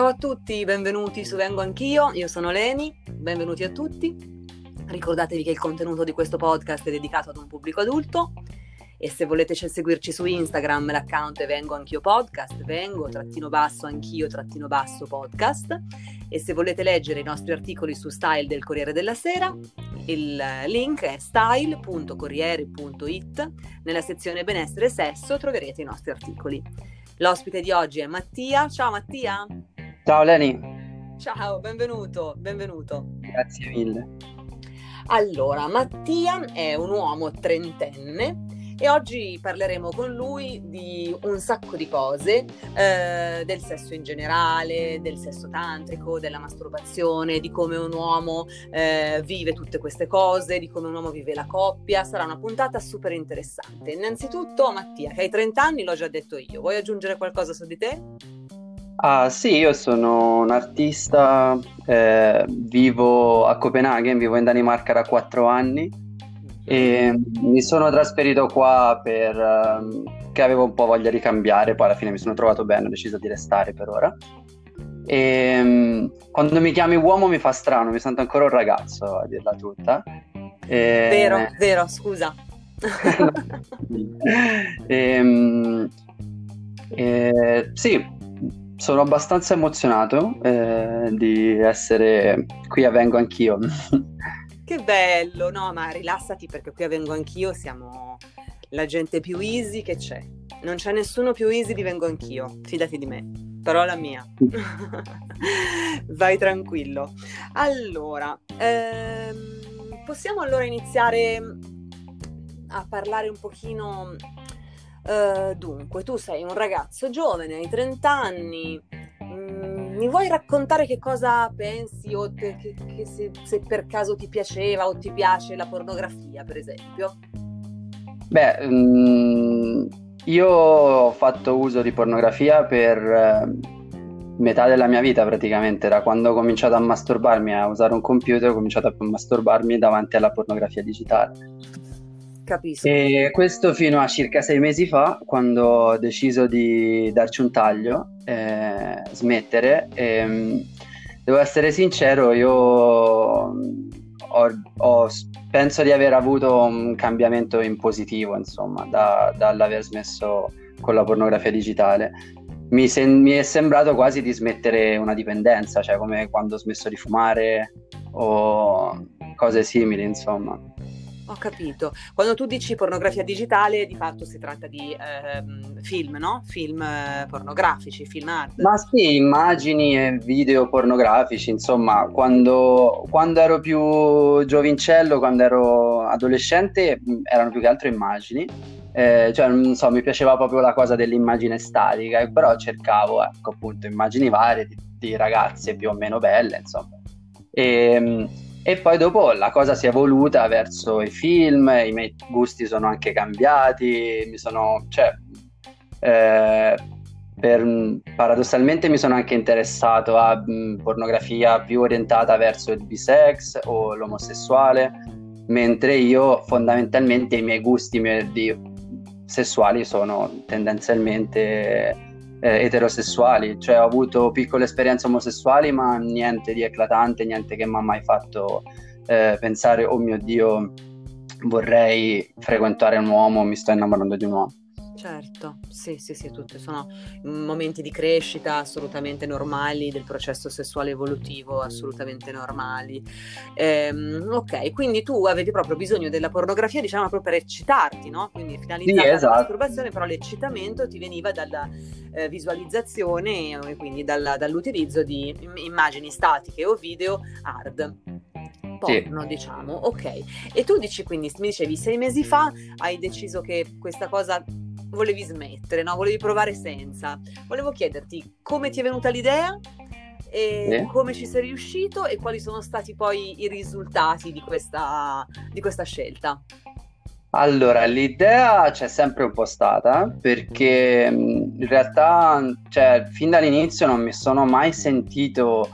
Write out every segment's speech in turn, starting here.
Ciao a tutti, benvenuti su Vengo Anch'io, io sono Leni, benvenuti a tutti. Ricordatevi che il contenuto di questo podcast è dedicato ad un pubblico adulto e se volete seguirci su Instagram l'account è Vengo Anch'io Podcast, Vengo trattino basso Anch'io trattino basso podcast e se volete leggere i nostri articoli su Style del Corriere della Sera il link è style.corriere.it nella sezione benessere e sesso troverete i nostri articoli. L'ospite di oggi è Mattia. Ciao Mattia. Ciao Leni. Ciao, benvenuto, benvenuto. Grazie mille. Allora, Mattia è un uomo trentenne e oggi parleremo con lui di un sacco di cose, eh, del sesso in generale, del sesso tantrico, della masturbazione, di come un uomo eh, vive tutte queste cose, di come un uomo vive la coppia. Sarà una puntata super interessante. Innanzitutto, Mattia, che hai 30 anni, l'ho già detto io. Vuoi aggiungere qualcosa su di te? Ah sì, io sono un artista, eh, vivo a Copenaghen, vivo in Danimarca da 4 anni e mi sono trasferito qua perché ehm, avevo un po' voglia di cambiare, poi alla fine mi sono trovato bene, ho deciso di restare per ora. E ehm, quando mi chiami uomo mi fa strano, mi sento ancora un ragazzo a dirla tutta. E... Vero, vero, scusa. e, ehm, e, sì, sono abbastanza emozionato eh, di essere qui a Vengo anch'io. Che bello, no, ma rilassati perché qui vengo anch'io, siamo la gente più easy che c'è. Non c'è nessuno più easy di vengo anch'io, fidati di me. Parola mia. Vai tranquillo. Allora, ehm, possiamo allora iniziare a parlare un pochino. Uh, dunque, tu sei un ragazzo giovane, hai 30 anni, mi vuoi raccontare che cosa pensi o te, che, che se, se, per caso ti piaceva o ti piace la pornografia, per esempio? Beh, mm, io ho fatto uso di pornografia per eh, metà della mia vita praticamente, da quando ho cominciato a masturbarmi a usare un computer, ho cominciato a masturbarmi davanti alla pornografia digitale. Capisco. E questo fino a circa sei mesi fa, quando ho deciso di darci un taglio, eh, smettere. E, ehm, devo essere sincero, io ho, ho, penso di aver avuto un cambiamento in positivo, insomma, da, dall'aver smesso con la pornografia digitale. Mi, sen- mi, è sembrato quasi di smettere una dipendenza, cioè come quando ho smesso di fumare o cose simili, insomma. Ho capito. Quando tu dici pornografia digitale, di fatto si tratta di eh, film, no? Film eh, pornografici, film art. Ma sì, immagini e video pornografici, insomma, quando, quando ero più giovincello, quando ero adolescente, erano più che altro immagini. Eh, cioè, non so, mi piaceva proprio la cosa dell'immagine statica, però cercavo, ecco, appunto, immagini varie di, di ragazze più o meno belle, insomma. E, ehm, e poi dopo la cosa si è evoluta verso i film, i miei gusti sono anche cambiati, mi sono, cioè, eh, per, paradossalmente mi sono anche interessato a mh, pornografia più orientata verso il bisex o l'omosessuale, mentre io fondamentalmente i miei gusti miei, di, sessuali sono tendenzialmente eh, eterosessuali, cioè ho avuto piccole esperienze omosessuali ma niente di eclatante, niente che mi ha mai fatto eh, pensare oh mio Dio vorrei frequentare un uomo, mi sto innamorando di un uomo. Certo, sì, sì, sì, tutti sono momenti di crescita assolutamente normali del processo sessuale evolutivo, assolutamente normali. Ehm, ok, quindi tu avevi proprio bisogno della pornografia, diciamo, proprio per eccitarti, no? Quindi finalizzata sì, esatto. alla masturbazione, però l'eccitamento ti veniva dalla eh, visualizzazione e quindi dalla, dall'utilizzo di immagini statiche o video hard porno, sì. diciamo, ok. E tu dici quindi, mi dicevi, sei mesi fa hai deciso che questa cosa volevi smettere, no? Volevi provare senza. Volevo chiederti come ti è venuta l'idea eh? come ci sei riuscito e quali sono stati poi i risultati di questa, di questa scelta. Allora, l'idea c'è sempre un po' stata perché in realtà, cioè, fin dall'inizio non mi sono mai sentito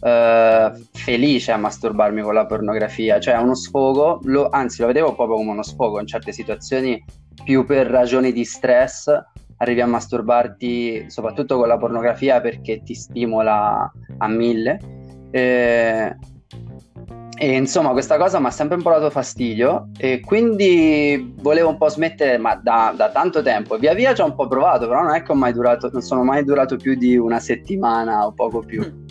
uh, felice a masturbarmi con la pornografia, cioè uno sfogo, lo, anzi lo vedevo proprio come uno sfogo in certe situazioni più per ragioni di stress, arrivi a masturbarti soprattutto con la pornografia perché ti stimola a mille. Eh, e insomma, questa cosa mi ha sempre un po' dato fastidio e quindi volevo un po' smettere, ma da, da, tanto tempo. Via via ci ho un po' provato, però non è che ho mai durato, non sono mai durato più di una settimana o poco più. Mm.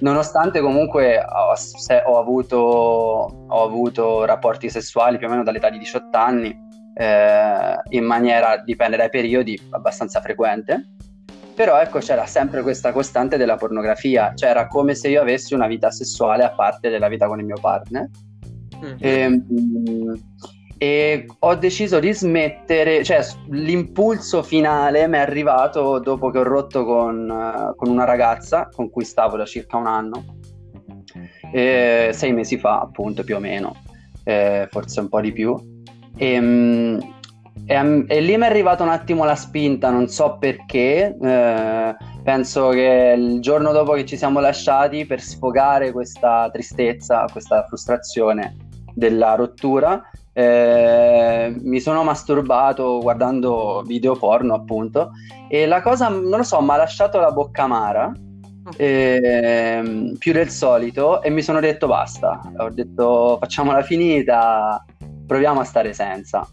Nonostante comunque ho, se, ho, avuto, ho, avuto, rapporti sessuali più o meno dall'età di 18 anni, eh, in maniera, dipende dai periodi, abbastanza frequente. Però ecco c'era sempre questa costante della pornografia, cioè era come se io avessi una vita sessuale a parte della vita con il mio partner. Mm-hmm. E, e, ho deciso di smettere, cioè l'impulso finale mi è arrivato dopo che ho rotto con, con una ragazza con cui stavo da circa un anno, e, sei mesi fa appunto più o meno, eh, forse un po' di più. E, e, e, lì mi è arrivata un attimo la spinta, non so perché. Eh, penso che il giorno dopo che ci siamo lasciati, per sfogare questa tristezza, questa frustrazione della rottura, eh, mi sono masturbato guardando video porno, appunto. E la cosa, non lo so, mi ha lasciato la bocca amara. Eh, più del solito e mi sono detto basta ho detto facciamola finita proviamo a stare senza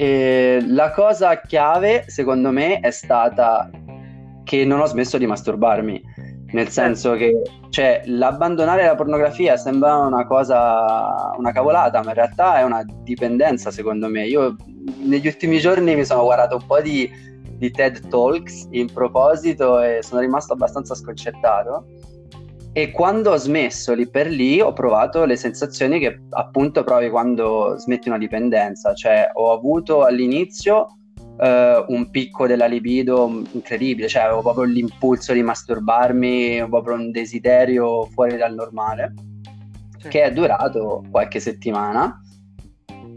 e la cosa chiave, secondo me, è stata che non ho smesso di masturbarmi. Nel senso che cioè, l'abbandonare la pornografia sembra una cosa, una cavolata, ma in realtà è una dipendenza, secondo me. Io negli ultimi giorni mi sono guardato un po' di, di TED Talks in proposito e sono rimasto abbastanza sconcertato e quando ho smesso lì per lì ho provato le sensazioni che appunto provi quando smetti una dipendenza, cioè ho avuto all'inizio uh, un picco della libido incredibile, cioè avevo proprio l'impulso di masturbarmi, proprio un desiderio fuori dal normale, sì. che è durato qualche settimana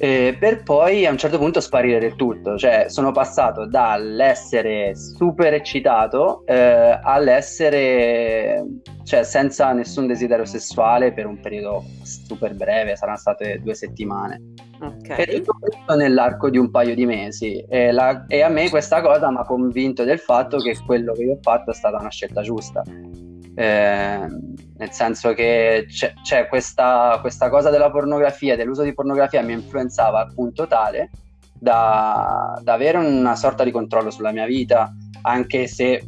eh, per poi a un certo punto sparire del tutto. Cioè, sono passato dall'essere super eccitato eh, all'essere cioè, senza nessun desiderio sessuale per un periodo super breve, saranno state due settimane. Okay. E tutto questo nell'arco di un paio di mesi. E, la, e a me questa cosa mi ha convinto del fatto che quello che io ho fatto è stata una scelta giusta. Eh, nel senso che c'è, c'è questa, questa, cosa della pornografia, dell'uso di pornografia mi influenzava al punto tale da, da, avere una sorta di controllo sulla mia vita, anche se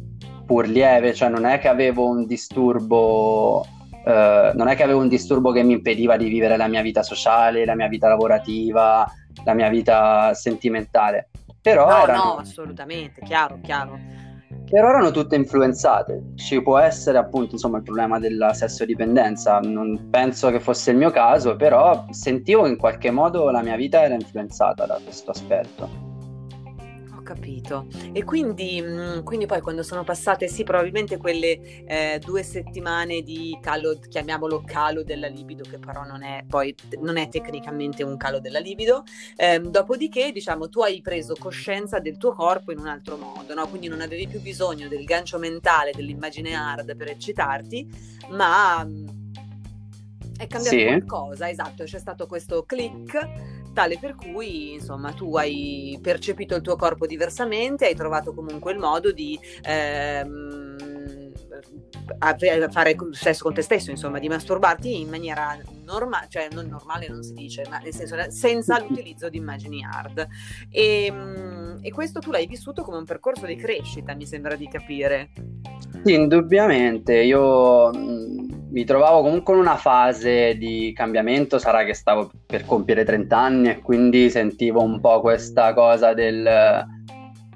pur lieve, cioè non è che avevo un disturbo, eh, non è che avevo un disturbo che mi impediva di vivere la mia vita sociale, la mia vita lavorativa, la mia vita sentimentale. Però no, erano... no, assolutamente, chiaro, chiaro però erano tutte influenzate. Ci può essere appunto insomma, il problema della sesso dipendenza, non penso che fosse il mio caso, però sentivo che in qualche modo la mia vita era influenzata da questo aspetto capito. E quindi, mm, quindi, poi quando sono passate, sì, probabilmente quelle eh, due settimane di calo, chiamiamolo calo della libido, che però non è poi non è tecnicamente un calo della libido. Eh, dopodiché, diciamo, tu hai preso coscienza del tuo corpo in un altro modo, no? Quindi non avevi più bisogno del gancio mentale, dell'immagine hard per eccitarti, ma mm, è cambiato sì. qualcosa, esatto, c'è stato questo click tale per cui insomma tu hai percepito il tuo corpo diversamente, hai trovato comunque il modo di ehm, fare sesso con te stesso, insomma, di masturbarti in maniera normale, cioè non normale non si dice, ma nel senso senza l'utilizzo di immagini hard. E, ehm, e questo tu l'hai vissuto come un percorso di crescita, mi sembra di capire. Sì, indubbiamente. Io mi trovavo comunque in una fase di cambiamento, sarà che stavo per compiere 30 anni e quindi sentivo un po' questa cosa del,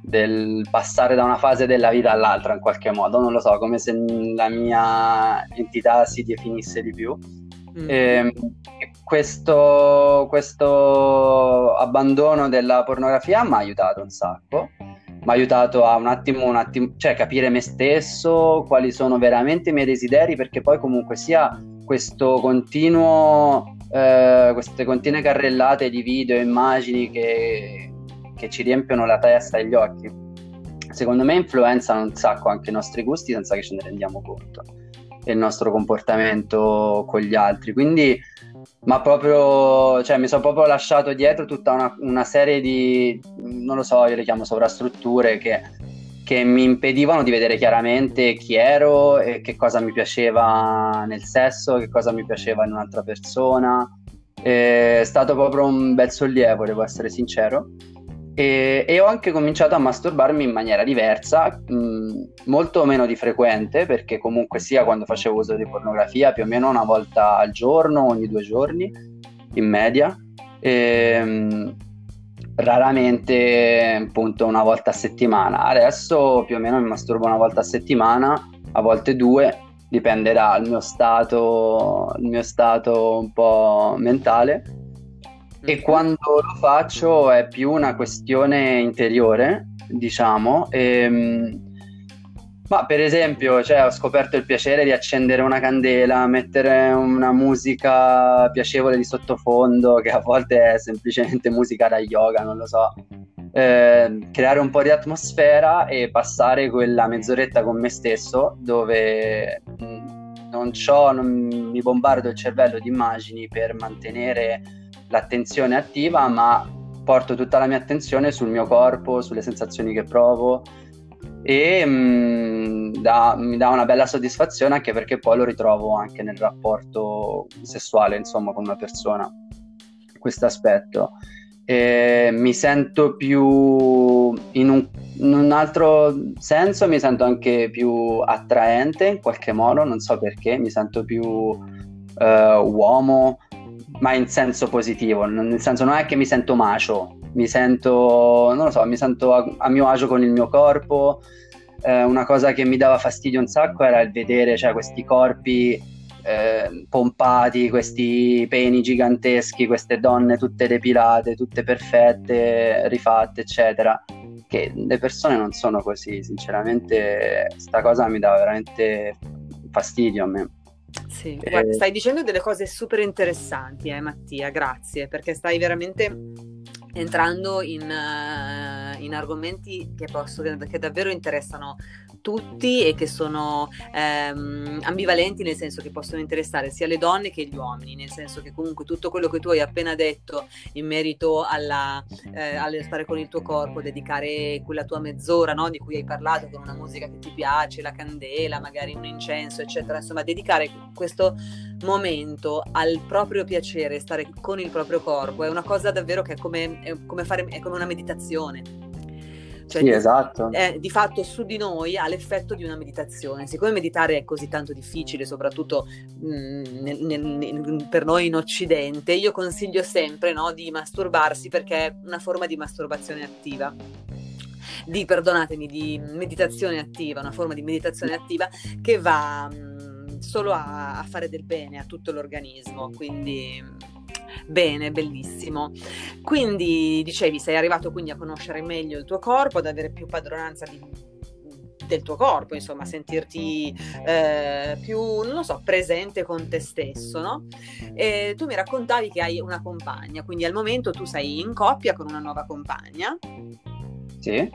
del passare da una fase della vita all'altra in qualche modo, non lo so, come se la mia entità si definisse di più. Mm. E, ehm, questo, questo abbandono della pornografia mi ha aiutato un sacco mi ha aiutato a un attimo, un attimo, cioè capire me stesso, quali sono veramente i miei desideri, perché poi comunque sia questo continuo, eh, queste continue carrellate di video e immagini che, che ci riempiono la testa e gli occhi, secondo me influenzano un sacco anche i nostri gusti senza che ce ne rendiamo conto e il nostro comportamento con gli altri. Quindi ma proprio, cioè mi sono proprio lasciato dietro tutta una, una, serie di, non lo so, io le chiamo sovrastrutture che, che mi impedivano di vedere chiaramente chi ero e che cosa mi piaceva nel sesso, che cosa mi piaceva in un'altra persona. È stato proprio un bel sollievo, devo essere sincero. E, e, ho anche cominciato a masturbarmi in maniera diversa, mh, molto meno di frequente, perché comunque sia quando facevo uso di pornografia, più o meno una volta al giorno, ogni due giorni, in media. E, mh, raramente appunto una volta a settimana. Adesso più o meno mi masturbo una volta a settimana, a volte due, dipende dal mio stato, il mio stato un po' mentale e quando lo faccio è più una questione interiore, diciamo. E, ehm, ma per esempio, cioè, ho scoperto il piacere di accendere una candela, mettere una musica piacevole di sottofondo, che a volte è semplicemente musica da yoga, non lo so. Eh, creare un po' di atmosfera e passare quella mezz'oretta con me stesso dove mm, non, non mi bombardo il cervello di immagini per mantenere l'attenzione attiva, ma porto tutta la mia attenzione sul mio corpo, sulle sensazioni che provo e mh, mm, da, mi dà una bella soddisfazione anche perché poi lo ritrovo anche nel rapporto sessuale, insomma, con una persona, questo aspetto. Mi sento più in un, in un, altro senso mi sento anche più attraente in qualche modo non so perché mi sento più uh, uomo ma in senso positivo, nel senso non è che mi sento macio, mi sento, non lo so, mi sento a, a mio agio con il mio corpo. Eh, una cosa che mi dava fastidio un sacco era il vedere cioè, questi corpi eh, pompati, questi peni giganteschi, queste donne tutte depilate, tutte perfette, rifatte, eccetera. Che le persone non sono così, sinceramente, sta cosa mi dà veramente fastidio a me. Sì, eh, guarda, stai dicendo delle cose super interessanti, eh, Mattia, grazie, perché stai veramente entrando in, uh, in argomenti che, posso, che davvero interessano tutti e che sono ehm, ambivalenti nel senso che possono interessare sia le donne che gli uomini, nel senso che comunque tutto quello che tu hai appena detto in merito alla, eh, allo stare con il tuo corpo, dedicare quella tua mezz'ora no, di cui hai parlato con una musica che ti piace, la candela, magari un incenso, eccetera, insomma dedicare questo momento al proprio piacere, stare con il proprio corpo è una cosa davvero che è come, è come, fare, è come una meditazione cioè, sì, esatto. È, di fatto su di noi ha l'effetto di una meditazione. Siccome meditare è così tanto difficile, soprattutto mh, mm, nel, nel, nel, per noi in Occidente, io consiglio sempre no, di masturbarsi perché è una forma di masturbazione attiva di, perdonatemi, di meditazione attiva, una forma di meditazione attiva che va mh, mm, solo a, a, fare del bene a tutto l'organismo, quindi Bene, bellissimo. Quindi dicevi, sei arrivato quindi a conoscere meglio il tuo corpo, ad avere più padronanza di, del tuo corpo, insomma, sentirti eh, più, non so, presente con te stesso, no? E tu mi raccontavi che hai una compagna, quindi al momento tu sei in coppia con una nuova compagna. Sì.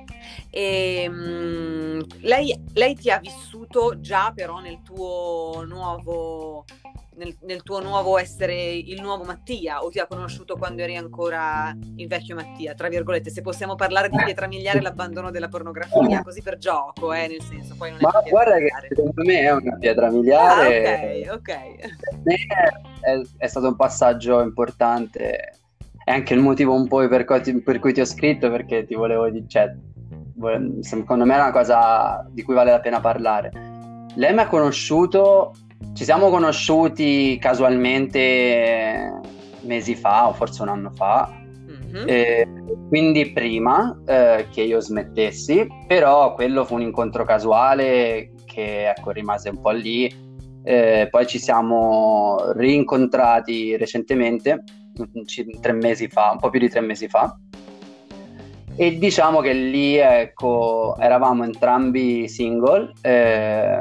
E, um, lei, lei ti ha vissuto già però nel tuo nuovo nel, nel, tuo nuovo essere il nuovo Mattia o ti ha conosciuto quando eri ancora il vecchio Mattia, tra virgolette, se possiamo parlare di pietra miliare l'abbandono della pornografia, così per gioco, eh, nel senso, poi non è Ma guarda che secondo me è una pietra miliare. Ah, ok, ok. È, è, stato un passaggio importante, è anche il motivo un po' per, per cui ti ho scritto, perché ti volevo dire, cioè, secondo me è una cosa di cui vale la pena parlare. Lei mi ha conosciuto ci siamo conosciuti casualmente mesi fa o forse un anno fa, mm-hmm. eh, quindi prima eh, che io smettessi, però quello fu un incontro casuale che ecco, rimase un po' lì. Eh, poi ci siamo rincontrati recentemente, tre mesi fa, un po' più di tre mesi fa. E diciamo che lì ecco, eravamo entrambi single eh,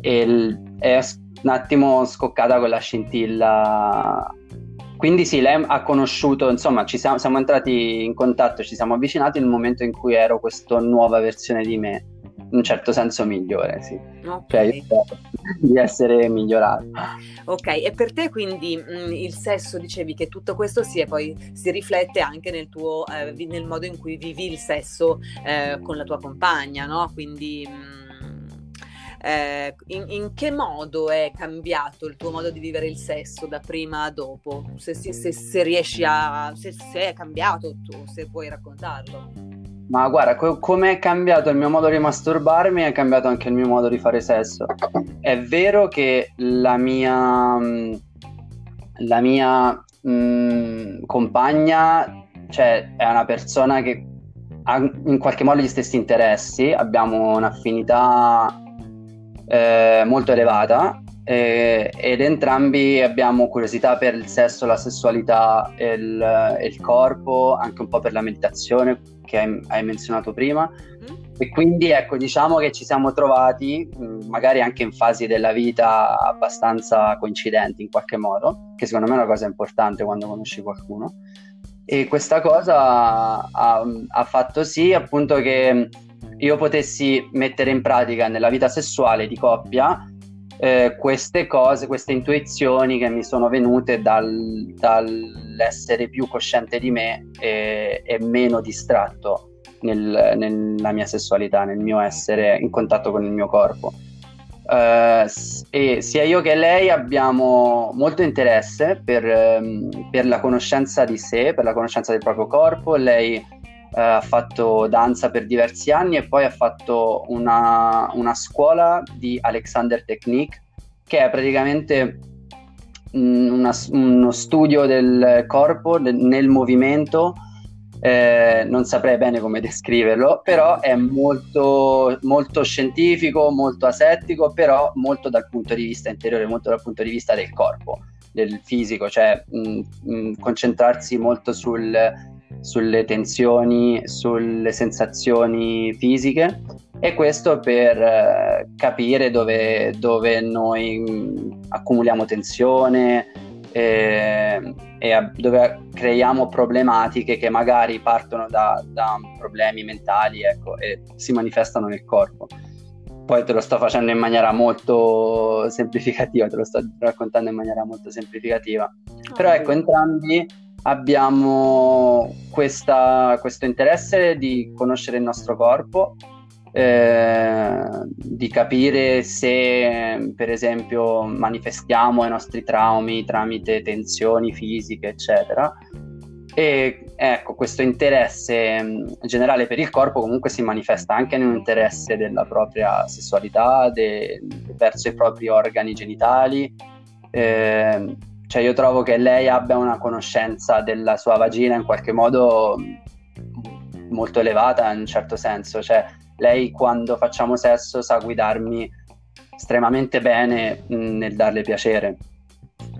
e è un attimo scoccata quella scintilla. Quindi sì, lei ha conosciuto, insomma, ci siamo, siamo entrati in contatto, ci siamo avvicinati nel momento in cui ero questa nuova versione di me. in un certo senso migliore, sì. Okay. Cioè, di essere migliorato. Ok, e per te quindi mh, il sesso, dicevi che tutto questo si, poi, si riflette anche nel, tuo, eh, nel modo in cui vivi il sesso eh, con la tua compagna, no? Quindi... Mh, eh, in, in, che modo è cambiato il tuo modo di vivere il sesso da prima a dopo? Se, se, se, se riesci a... Se, è cambiato tu, se puoi raccontarlo. Ma guarda, co- come è cambiato il mio modo di masturbarmi, è cambiato anche il mio modo di fare sesso. È vero che la mia... La mia mh, compagna, cioè, è una persona che ha in qualche modo gli stessi interessi, abbiamo un'affinità eh, molto elevata eh, ed entrambi abbiamo curiosità per il sesso, la sessualità e il, il, corpo, anche un po' per la meditazione che hai, hai menzionato prima. Mm. E quindi ecco, diciamo che ci siamo trovati, mm, magari anche in fasi della vita abbastanza coincidenti in qualche modo, che secondo me è una cosa importante quando conosci qualcuno. E questa cosa ha, ha fatto sì appunto che io potessi mettere in pratica nella vita sessuale di coppia eh, queste cose, queste intuizioni che mi sono venute dal, dall'essere più cosciente di me e, e meno distratto nel, nella mia sessualità, nel mio essere in contatto con il mio corpo. Uh, e sia io che lei abbiamo molto interesse per, um, per la conoscenza di sé, per la conoscenza del proprio corpo. Lei eh, ha fatto danza per diversi anni e poi ha fatto una, una scuola di Alexander Technique che è praticamente una, uno studio del corpo del, nel movimento. Eh, non saprei bene come descriverlo, però è molto, molto, scientifico, molto asettico, però molto dal punto di vista interiore, molto dal punto di vista del corpo, del fisico, cioè mh, mh, concentrarsi molto sul, sulle tensioni, sulle sensazioni fisiche e questo per eh, capire dove, dove, noi mm, accumuliamo tensione eh, e a, dove creiamo problematiche che magari partono da, da problemi mentali ecco, e si manifestano nel corpo. Poi te lo sto facendo in maniera molto semplificativa, te lo sto raccontando in maniera molto semplificativa. Però ecco, entrambi abbiamo questa, questo interesse di conoscere il nostro corpo, eh, di capire se per esempio manifestiamo i nostri traumi tramite tensioni fisiche, eccetera. E ecco, questo interesse generale per il corpo comunque si manifesta anche in un interesse della propria sessualità, de, verso i propri organi genitali. Eh, cioè io trovo che lei abbia una conoscenza della sua vagina in qualche modo molto elevata in un certo senso, cioè lei quando facciamo sesso sa guidarmi estremamente bene nel darle piacere.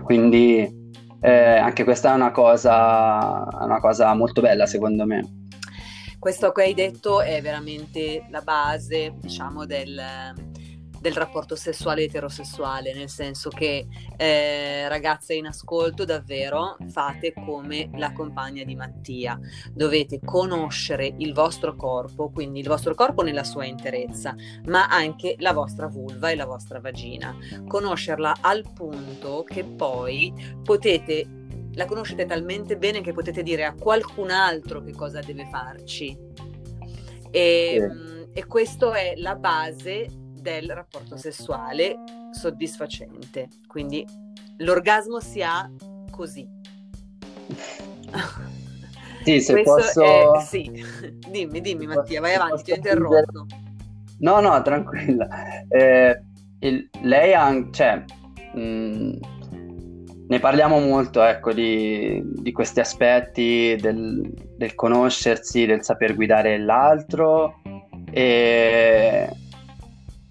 Quindi eh, anche questa è una cosa, una cosa molto bella secondo me. Questo che hai detto è veramente la base, diciamo, del, del rapporto sessuale eterosessuale, nel senso che eh, ragazze in ascolto davvero fate come la compagna di Mattia, dovete conoscere il vostro corpo, quindi il vostro corpo nella sua interezza, ma anche la vostra vulva e la vostra vagina, conoscerla al punto che poi potete la conoscete talmente bene che potete dire a qualcun altro che cosa deve farci. E, sì. e questa è la base del rapporto sessuale soddisfacente. Quindi l'orgasmo si ha così. Sì, se posso... È... Sì, dimmi, dimmi Mattia, vai avanti, ti ho interrotto. No, no, tranquilla. Eh, il, lei ha, cioè, mh, mm, ne parliamo molto, ecco, di, di questi aspetti del, del, conoscersi, del saper guidare l'altro e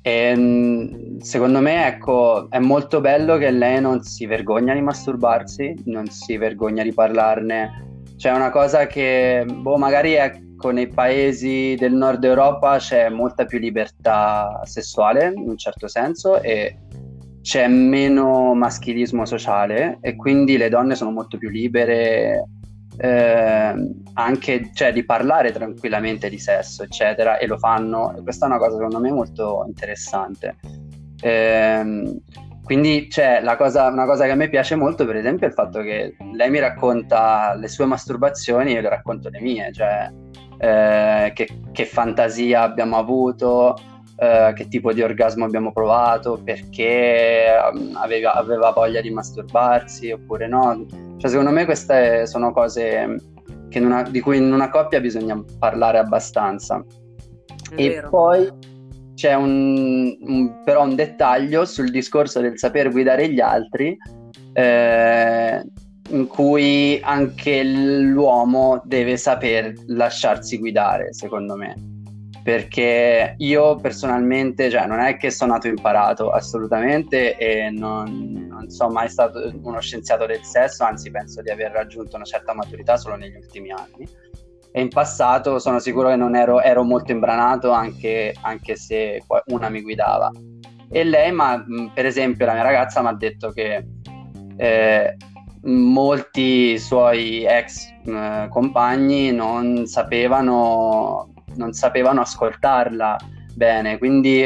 e, ehm, secondo me, ecco, è molto bello che lei non si vergogna di masturbarsi, non si vergogna di parlarne. C'è una cosa che, boh, magari ecco, nei paesi del nord Europa c'è molta più libertà sessuale, in un certo senso, e c'è meno maschilismo sociale e quindi le donne sono molto più libere eh, anche cioè, di parlare tranquillamente di sesso, eccetera, e lo fanno. E questa è una cosa secondo me molto interessante. Eh, quindi cioè, una cosa che a me piace molto, per esempio, è il fatto che lei mi racconta le sue masturbazioni e io le racconto le mie, cioè eh, che, che, fantasia abbiamo avuto, eh, che tipo di orgasmo abbiamo provato, perché um, aveva, aveva, voglia di masturbarsi oppure no. Cioè, secondo me queste sono cose una, di cui in una coppia bisogna parlare abbastanza. È e vero. poi c'è un, un, però un dettaglio sul discorso del saper guidare gli altri eh, in cui anche l'uomo deve saper lasciarsi guidare secondo me perché io personalmente cioè, non è che sono nato imparato assolutamente e non, non sono mai stato uno scienziato del sesso anzi penso di aver raggiunto una certa maturità solo negli ultimi anni e in passato sono sicuro che non ero, ero molto imbranato anche, anche, se una mi guidava. E lei, ma, per esempio, la mia ragazza mi ha detto che eh, molti suoi ex eh, compagni non sapevano, non sapevano ascoltarla bene, quindi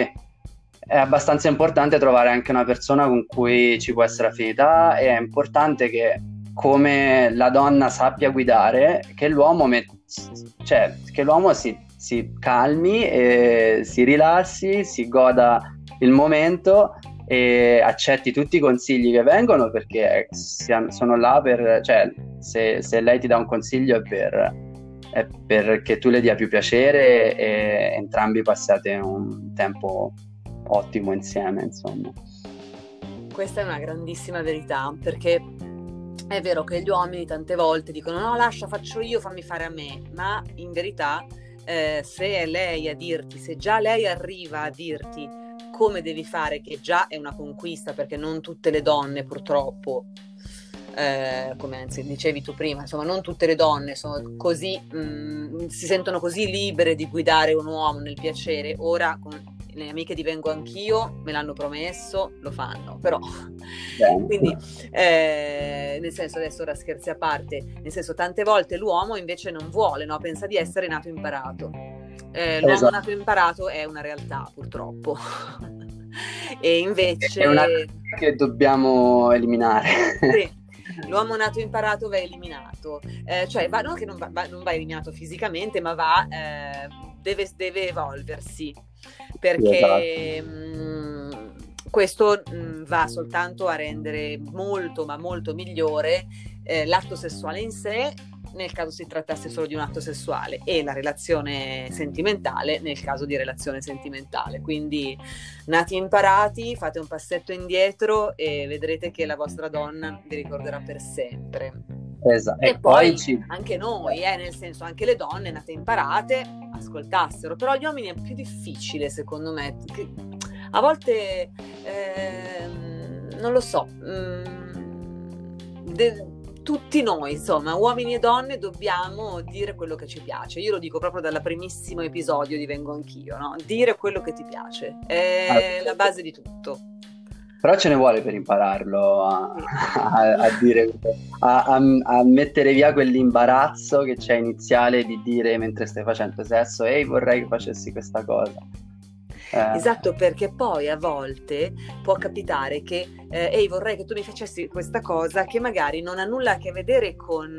è abbastanza importante trovare anche una persona con cui ci può essere affinità e è importante che come la donna sappia guidare, che l'uomo, met- cioè, che l'uomo si, si calmi, e si rilassi, si goda il momento e accetti tutti i consigli che vengono perché sono là per, cioè, se, se lei ti dà un consiglio è per, è perché tu le dia più piacere e entrambi passate un tempo ottimo insieme, insomma. Questa è una grandissima verità perché è vero che gli uomini tante volte dicono no, lascia, faccio io, fammi fare a me, ma in verità eh, se è lei a dirti, se già lei arriva a dirti come devi fare, che già è una conquista, perché non tutte le donne purtroppo eh, come dicevi tu prima, insomma, non tutte le donne sono così, mh, mm, si sentono così libere di guidare un uomo nel piacere. Ora, con le amiche divengo anch'io, me l'hanno promesso, lo fanno, però quindi eh, nel senso adesso ora scherzi a parte, nel senso tante volte l'uomo invece non vuole, no? pensa di essere nato imparato. Eh, l'uomo esatto. nato imparato è una realtà purtroppo. e invece... È una che dobbiamo eliminare. sì. L'uomo nato imparato va eliminato, eh, cioè va, non che non va, va, non va, eliminato fisicamente, ma va, eh, deve, deve evolversi perché esatto. mh, mm, questo mh, mm, va soltanto a rendere molto ma molto migliore eh, l'atto sessuale in sé nel caso si trattasse solo di un atto sessuale e la relazione sentimentale nel caso di relazione sentimentale. Quindi nati imparati, fate un passetto indietro e vedrete che la vostra donna vi ricorderà per sempre. Esatto. E, e poi, poi ci... anche noi, eh, nel senso anche le donne nate imparate ascoltassero, però gli uomini è più difficile secondo me. a volte eh, non lo so. Mh, mm, de- tutti noi, insomma, uomini e donne, dobbiamo dire quello che ci piace. Io lo dico proprio dal primissimo episodio di Vengo Anch'io, no? Dire quello che ti piace è ah, la base di tutto. Però ce ne vuole per impararlo a, a, a dire, a, a, mettere via quell'imbarazzo che c'è iniziale di dire mentre stai facendo sesso, ehi vorrei che facessi questa cosa. Eh. Esatto, perché poi a volte può capitare che, eh, ehi, vorrei che tu mi facessi questa cosa che magari non ha nulla a che vedere con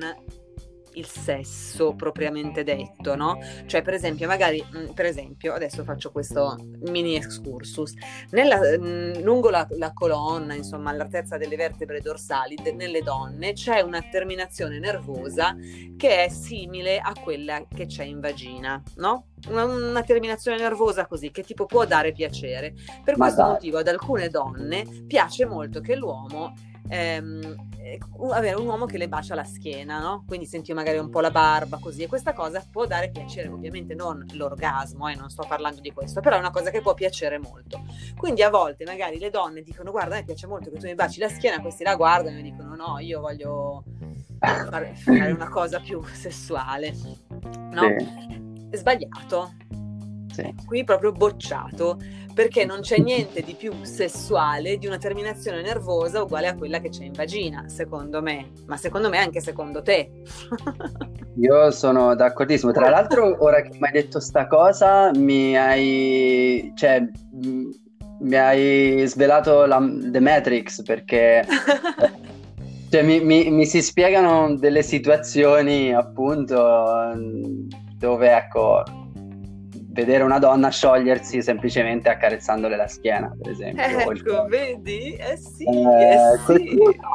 il sesso propriamente detto, no? Cioè, per esempio, magari, mm, per esempio, adesso faccio questo mini excursus, Nella, mh, mm, lungo la, la, colonna, insomma, all'altezza delle vertebre dorsali, de, nelle donne c'è una terminazione nervosa che è simile a quella che c'è in vagina, no? Una, una terminazione nervosa così che tipo può dare piacere. Per Ma questo dai. motivo ad alcune donne piace molto che l'uomo ehm, eh, avere un uomo che le bacia la schiena, no? Quindi senti magari un po' la barba così e questa cosa può dare piacere, ovviamente non l'orgasmo, eh, non sto parlando di questo, però è una cosa che può piacere molto. Quindi a volte magari le donne dicono guarda, me piace molto che tu mi baci la schiena, questi la guardano e dicono no, io voglio fare, fare una cosa più sessuale, no? Sì. È sbagliato. Sì. Qui proprio bocciato, perché non c'è niente di più sessuale di una terminazione nervosa uguale a quella che c'è in vagina, secondo me, ma secondo me anche secondo te. Io sono d'accordissimo. Tra l'altro, ora che mi hai detto sta cosa, mi hai, cioè, mi hai svelato la, The Matrix perché cioè, mi, mi, mi si spiegano delle situazioni appunto dove ecco vedere una donna sciogliersi semplicemente accarezzandole la schiena, per esempio. Ecco, il... vedi? Eh sì, eh, eh sì. Questo,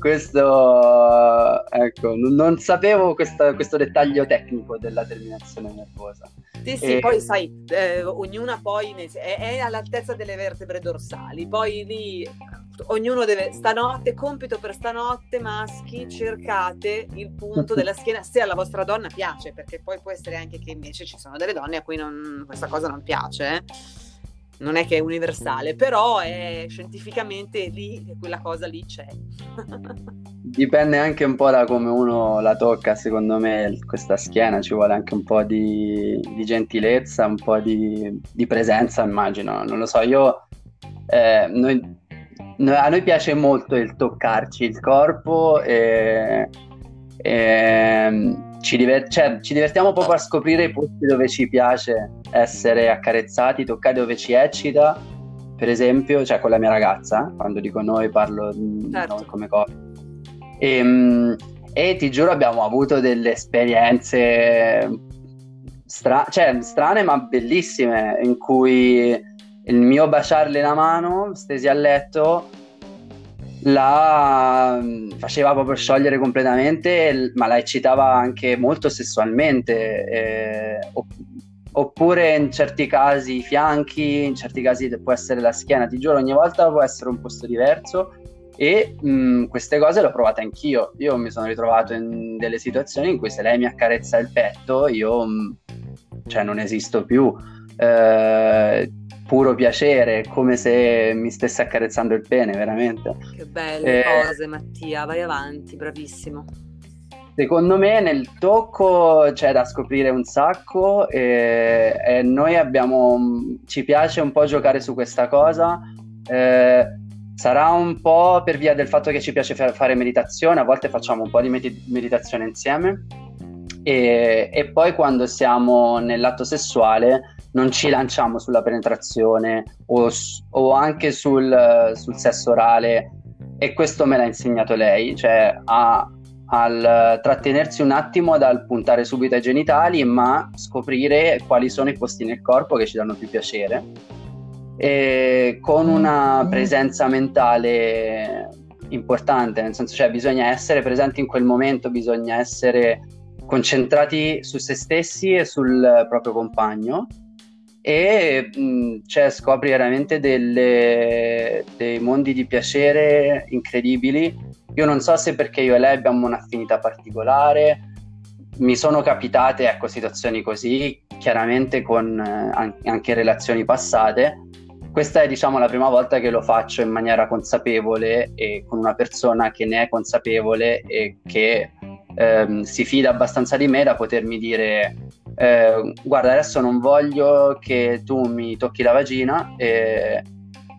questo ecco, non, non sapevo questa, questo dettaglio tecnico della terminazione nervosa. Sì, sì, e... poi sai, eh, ognuna poi è, è all'altezza delle vertebre dorsali, poi lì ognuno deve, stanotte, compito per stanotte, maschi, cercate il punto della schiena se alla vostra donna piace, perché poi può essere anche che invece ci sono delle donne a cui non, questa cosa non piace. Eh? Non è che è universale, però è scientificamente lì, quella cosa lì c'è. Dipende anche un po' da come uno la tocca, secondo me, questa schiena ci vuole anche un po' di, di gentilezza, un po' di, di, presenza, immagino. Non lo so, io eh, noi a noi piace molto il toccarci il corpo e, e ci, diver- cioè, ci, divertiamo proprio a scoprire i posti dove ci piace essere accarezzati, toccati dove ci eccita. Per esempio, cioè con la mia ragazza, quando dico noi parlo certo. noi come cosa. E, e, ti giuro abbiamo avuto delle esperienze stra- cioè, strane ma bellissime in cui il mio baciarle la mano stesi a letto la mm, faceva proprio sciogliere completamente, ma la eccitava anche molto sessualmente. Eh, oppure in certi casi i fianchi, in certi casi può essere la schiena, ti giuro, ogni volta può essere un posto diverso. E mh, mm, queste cose le ho provate anch'io. Io mi sono ritrovato in delle situazioni in cui se lei mi accarezza il petto, io mh, mm, cioè non esisto più. Eh, puro piacere, come se mi stesse accarezzando il pene, veramente. Che belle eh, cose, Mattia, vai avanti, bravissimo. Secondo me nel tocco c'è da scoprire un sacco e, e noi abbiamo, ci piace un po' giocare su questa cosa. Eh, sarà un po' per via del fatto che ci piace fare meditazione, a volte facciamo un po' di med- meditazione insieme e, e poi quando siamo nell'atto sessuale non ci lanciamo sulla penetrazione o, o anche sul, sul, sesso orale. E questo me l'ha insegnato lei, cioè a, al trattenersi un attimo dal puntare subito ai genitali ma scoprire quali sono i posti nel corpo che ci danno più piacere. E con una presenza mentale importante, nel senso cioè bisogna essere presenti in quel momento, bisogna essere concentrati su se stessi e sul proprio compagno e mh, cioè, scopri veramente delle, dei mondi di piacere incredibili. Io non so se perché io e lei abbiamo un'affinità particolare, mi sono capitate ecco, situazioni così, chiaramente con eh, anche relazioni passate. Questa è diciamo la prima volta che lo faccio in maniera consapevole e con una persona che ne è consapevole e che ehm, si fida abbastanza di me da potermi dire eh, guarda adesso non voglio che tu mi tocchi la vagina e,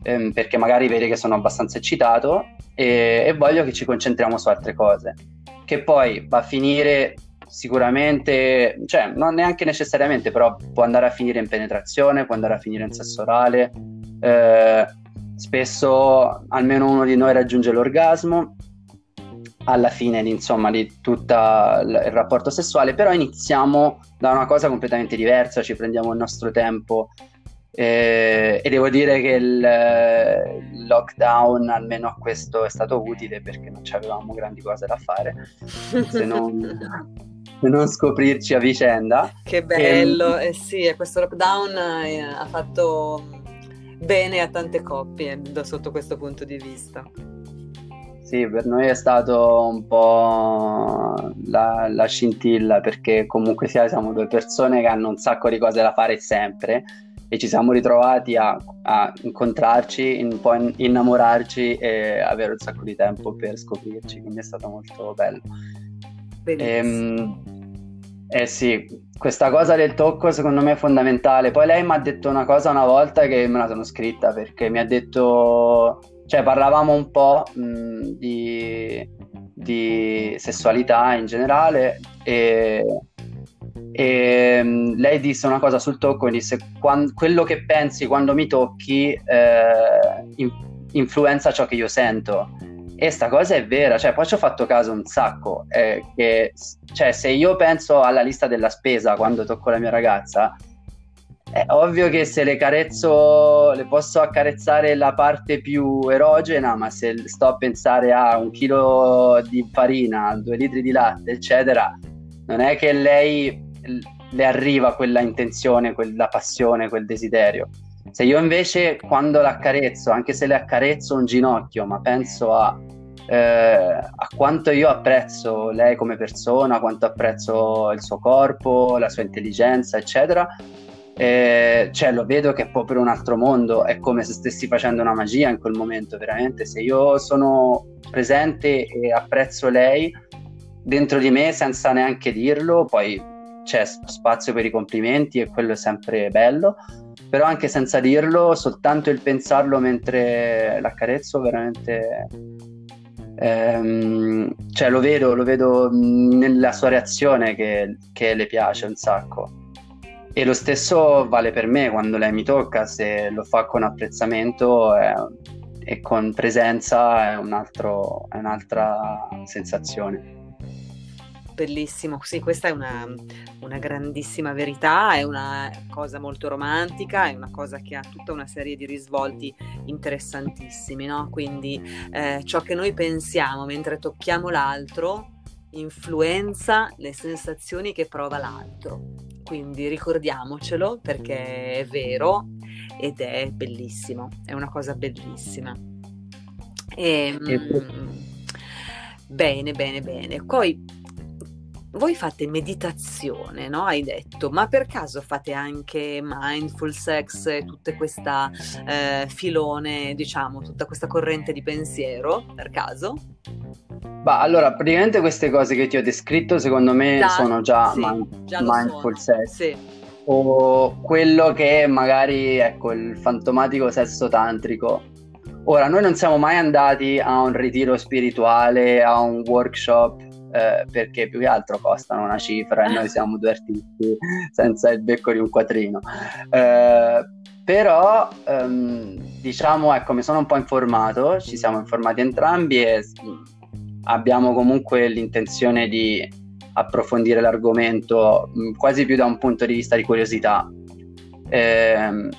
ehm, perché magari vedi che sono abbastanza eccitato e, e voglio che ci concentriamo su altre cose che poi va a finire sicuramente, cioè non neanche necessariamente, però può andare a finire in penetrazione, può andare a finire in sesso orale. Eh, spesso almeno uno di noi raggiunge l'orgasmo alla fine insomma, di tutto il rapporto sessuale, però iniziamo da una cosa completamente diversa, ci prendiamo il nostro tempo eh, e devo dire che il, lockdown almeno a questo è stato utile perché non avevamo grandi cose da fare se non, se non scoprirci a vicenda. Che bello, e, eh sì, questo lockdown eh, ha fatto bene a tante coppie sotto questo punto di vista. Sì, per noi è stato un po' la, la, scintilla perché comunque sia siamo due persone che hanno un sacco di cose da fare sempre e ci siamo ritrovati a, a incontrarci, un po' innamorarci e avere un sacco di tempo per scoprirci, quindi è stato molto bello. Ehm, Eh sì, questa cosa del tocco secondo me è fondamentale. Poi lei mi ha detto una cosa una volta che me la sono scritta perché mi ha detto, cioè parlavamo un po' mh, di, di sessualità in generale e, e mh, lei disse una cosa sul tocco, disse quello che pensi quando mi tocchi eh, in, influenza ciò che io sento. E sta cosa è vera, cioè poi ci ho fatto caso un sacco, eh, che cioè, se io penso alla lista della spesa quando tocco la mia ragazza, è ovvio che se le carezzo, le posso accarezzare la parte più erogena, ma se sto a pensare a un chilo di farina, due litri di latte, eccetera, non è che lei le arriva quella intenzione, quella passione, quel desiderio. Se io invece quando l'accarezzo, anche se le accarezzo un ginocchio, ma penso a, eh, a quanto io apprezzo lei come persona, quanto apprezzo il suo corpo, la sua intelligenza, eccetera, eh, cioè lo vedo che è proprio un altro mondo, è come se stessi facendo una magia in quel momento, veramente. Se io sono presente e apprezzo lei dentro di me senza neanche dirlo, poi c'è spazio per i complimenti e quello è sempre bello però anche senza dirlo, soltanto il pensarlo mentre l'accarezzo veramente... Ehm, cioè lo vedo, lo vedo nella sua reazione che, che le piace un sacco. E lo stesso vale per me quando lei mi tocca, se lo fa con apprezzamento è, e con presenza è, un altro, è un'altra sensazione. Bellissimo, sì, questa è una, una, grandissima verità, è una cosa molto romantica, è una cosa che ha tutta una serie di risvolti interessantissimi, no? Quindi eh, ciò che noi pensiamo mentre tocchiamo l'altro influenza le sensazioni che prova l'altro. Quindi ricordiamocelo perché è vero ed è bellissimo, è una cosa bellissima. E, mm, bene, bene, bene. Poi voi fate meditazione, no? Hai detto, ma per caso fate anche mindful sex tutta questa eh, filone, diciamo, tutta questa corrente di pensiero, per caso? Bah, allora, praticamente queste cose che ti ho descritto, secondo me, da, sono già, sì, man- già mindful sono. sex. Sì. O quello che è magari, ecco, il fantomatico sesso tantrico. Ora, noi non siamo mai andati a un ritiro spirituale, a un workshop eh, perché più che altro costano una cifra e noi siamo due artisti senza il becco di un quattrino. Eh, però ehm, diciamo ecco mi sono un po' informato ci siamo informati entrambi e abbiamo comunque l'intenzione di approfondire l'argomento quasi più da un punto di vista di curiosità eh,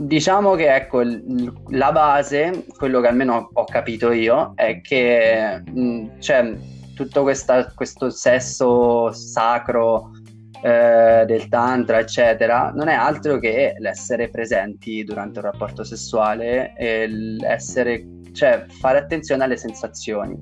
diciamo che ecco la base quello che almeno ho capito io è che mh, cioè, tutto questa, questo sesso sacro eh, del tantra, eccetera, non è altro che l'essere presenti durante un rapporto sessuale e l'essere, cioè fare attenzione alle sensazioni,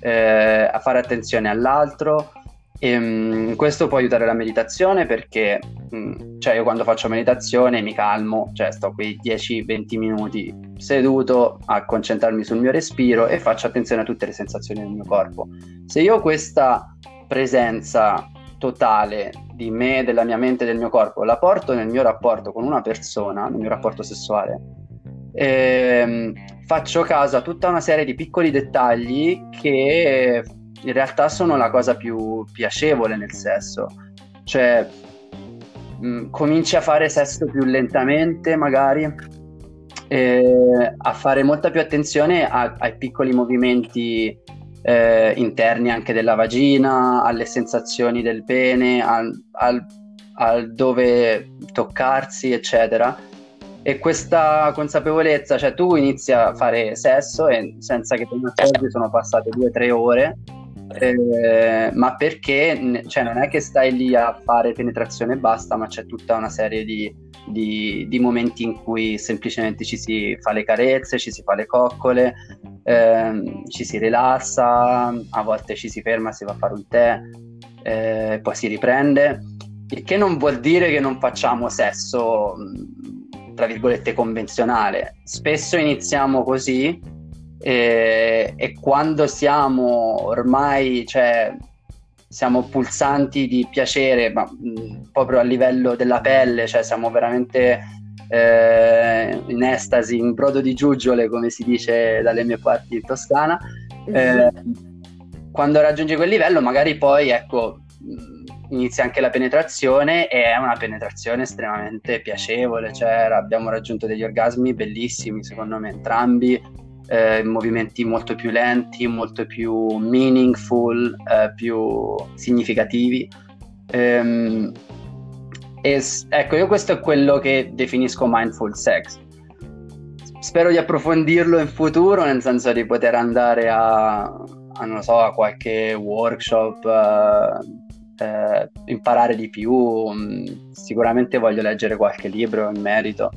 eh, a fare attenzione all'altro, e, um, questo può aiutare la meditazione perché um, cioè io quando faccio meditazione mi calmo, cioè sto quei 10-20 minuti seduto a concentrarmi sul mio respiro e faccio attenzione a tutte le sensazioni del mio corpo. Se io ho questa presenza totale di me, della mia mente, del mio corpo, la porto nel mio rapporto con una persona, nel mio rapporto sessuale, ehm, faccio caso a tutta una serie di piccoli dettagli che in realtà sono la cosa più piacevole nel sesso. Cioè, mh, mm, cominci a fare sesso più lentamente, magari, a fare molta più attenzione a, ai piccoli movimenti eh, interni anche della vagina, alle sensazioni del pene, al, al, al dove toccarsi, eccetera. E questa consapevolezza, cioè tu inizi a fare sesso e senza che te ne accorgi sono passate due o tre ore eh, ma perché cioè, non è che stai lì a fare penetrazione e basta, ma c'è tutta una serie di, di, di, momenti in cui semplicemente ci si fa le carezze, ci si fa le coccole, ehm, ci si rilassa, a volte ci si ferma, si va a fare un tè, eh, poi si riprende. Il che non vuol dire che non facciamo sesso, tra virgolette, convenzionale. Spesso iniziamo così e, e quando siamo ormai, cioè, siamo pulsanti di piacere, ma mh, proprio a livello della pelle, cioè siamo veramente eh, in estasi, in brodo di giuggiole, come si dice dalle mie parti in Toscana. Eh, quando raggiungi quel livello, magari poi ecco inizia anche la penetrazione e è una penetrazione estremamente piacevole, cioè abbiamo raggiunto degli orgasmi bellissimi secondo me entrambi, eh, movimenti molto più lenti, molto più meaningful, eh, più significativi. Ehm, e ecco, io questo è quello che definisco mindful sex. Spero di approfondirlo in futuro, nel senso di poter andare a, a non so, a qualche workshop. Uh, eh, imparare di più, mh, sicuramente voglio leggere qualche libro in merito,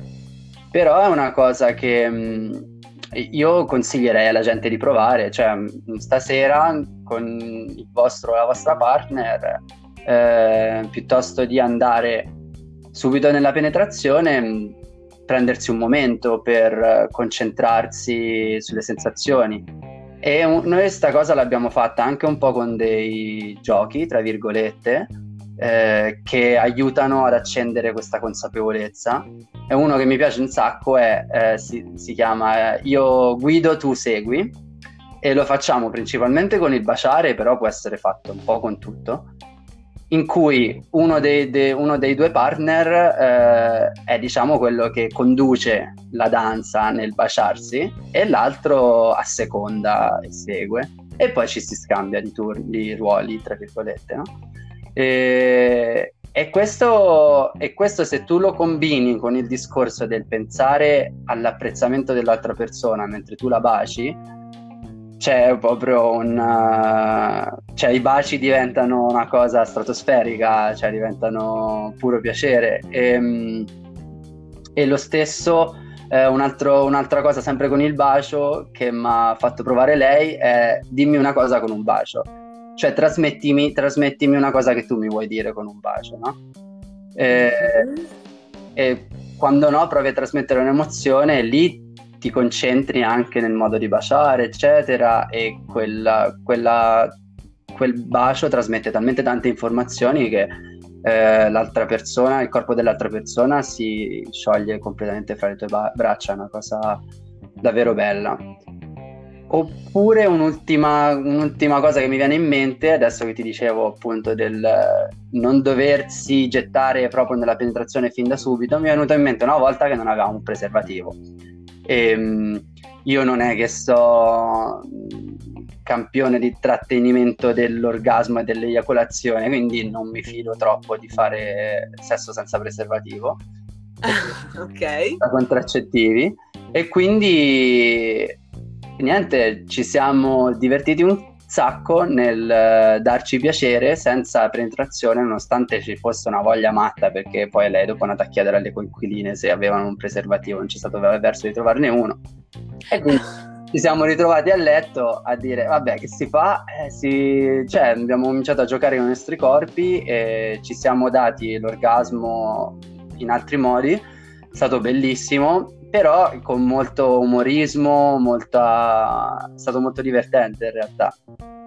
però è una cosa che mh, io consiglierei alla gente di provare, cioè stasera con vostro, la vostra partner, eh, piuttosto di andare subito nella penetrazione, prendersi un momento per concentrarsi sulle sensazioni. E un, noi questa cosa l'abbiamo fatta anche un po' con dei giochi, tra virgolette, eh, che aiutano ad accendere questa consapevolezza. E uno che mi piace un sacco è, eh, si, si, chiama eh, Io guido, tu segui. E lo facciamo principalmente con il baciare, però può essere fatto un po' con tutto in cui uno dei, de, uno dei due partner eh, è diciamo quello che conduce la danza nel baciarsi e l'altro asseconda e segue e poi ci si scambia di, turni, di ruoli tra virgolette no? E, e, questo, e questo se tu lo combini con il discorso del pensare all'apprezzamento dell'altra persona mentre tu la baci c'è proprio un... Uh, cioè i baci diventano una cosa stratosferica, cioè diventano puro piacere. E, ehm, e lo stesso, eh, un altro, un'altra cosa sempre con il bacio che mi ha fatto provare lei è dimmi una cosa con un bacio. Cioè trasmettimi, trasmettimi una cosa che tu mi vuoi dire con un bacio, no? E, e quando no provi a trasmettere un'emozione, lì ti concentri anche nel modo di baciare, eccetera, e quella, quella, quel bacio trasmette talmente tante informazioni che eh, l'altra persona, il corpo dell'altra persona si scioglie completamente fra le tue ba- braccia, è una cosa davvero bella. Oppure un'ultima, un'ultima, cosa che mi viene in mente, adesso che ti dicevo appunto del non doversi gettare proprio nella penetrazione fin da subito, mi è venuto in mente una volta che non avevamo un preservativo e, ehm, io non è che sto campione di trattenimento dell'orgasmo e dell'eiaculazione, quindi non mi fido troppo di fare sesso senza preservativo. ok. Da contraccettivi. E quindi niente, ci siamo divertiti un sacco nel eh, darci piacere senza penetrazione nonostante ci fosse una voglia matta perché poi lei dopo è andata a chiedere alle coinquiline se avevano un preservativo non c'è stato verso di trovarne uno. E quindi ci siamo ritrovati a letto a dire vabbè che si fa? Eh, si... cioè abbiamo cominciato a giocare con i nostri corpi e ci siamo dati l'orgasmo in altri modi. È stato bellissimo però con molto umorismo, molta... è stato molto divertente in realtà,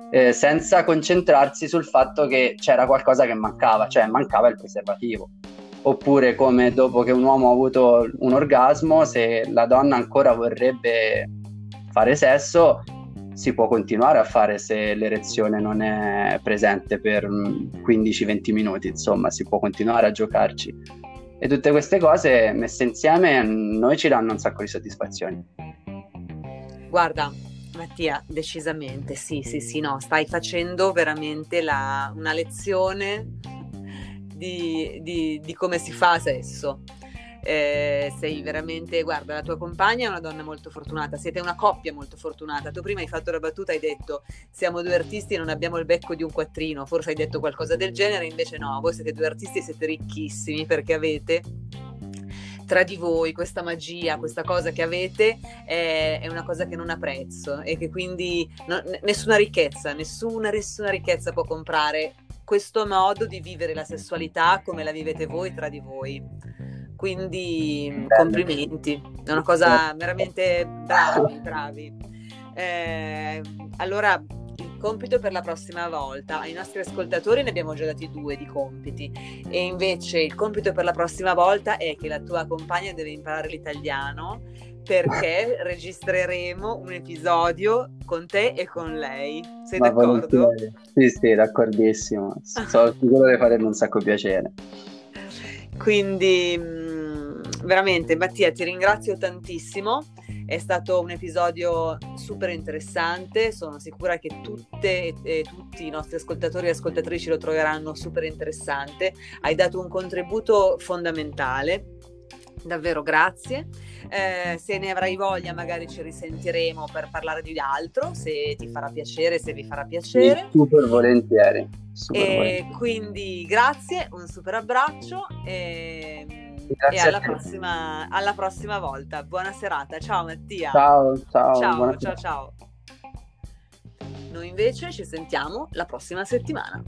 eh, senza concentrarsi sul fatto che c'era qualcosa che mancava, cioè mancava il preservativo. Oppure come dopo che un uomo ha avuto un orgasmo, se la donna ancora vorrebbe fare sesso, si può continuare a fare se l'erezione non è presente per 15-20 minuti, insomma, si può continuare a giocarci e tutte queste cose messe insieme a noi ci danno un sacco di soddisfazioni. Guarda, Mattia, decisamente, sì, sì, sì, no, stai facendo veramente la, una lezione di, di, di, come si fa sesso eh, sei veramente, guarda, la tua compagna è una donna molto fortunata, siete una coppia molto fortunata. Tu prima hai fatto la battuta, hai detto siamo due artisti e non abbiamo il becco di un quattrino, forse hai detto qualcosa del genere, invece no, voi siete due artisti e siete ricchissimi perché avete tra di voi questa magia, questa cosa che avete è, è una cosa che non ha prezzo e che quindi no, nessuna ricchezza, nessuna, nessuna ricchezza può comprare questo modo di vivere la sessualità come la vivete voi tra di voi quindi complimenti, è una cosa veramente bravi, bravi. Eh, allora il compito per la prossima volta. Ai nostri ascoltatori ne abbiamo già dati due di compiti e invece il compito per la prossima volta è che la tua compagna deve imparare l'italiano perché registreremo un episodio con te e con lei. Sei Ma d'accordo? Sì, sì, d'accordissimo. Sono sicuro che faremo un sacco piacere. Quindi mm, veramente Mattia ti ringrazio tantissimo è stato un episodio super interessante, sono sicura che tutte e tutti i nostri ascoltatori e ascoltatrici lo troveranno super interessante. Hai dato un contributo fondamentale, davvero grazie. Eh, se ne avrai voglia magari ci risentiremo per parlare di altro, se ti farà piacere, se vi farà piacere. Sì, super volentieri. Super e volentieri. quindi grazie, un super abbraccio. E Grazie e alla prossima, alla prossima volta. Buona serata. Ciao Mattia. Ciao, ciao. Ciao, ciao, ciao. Noi invece ci sentiamo la prossima settimana.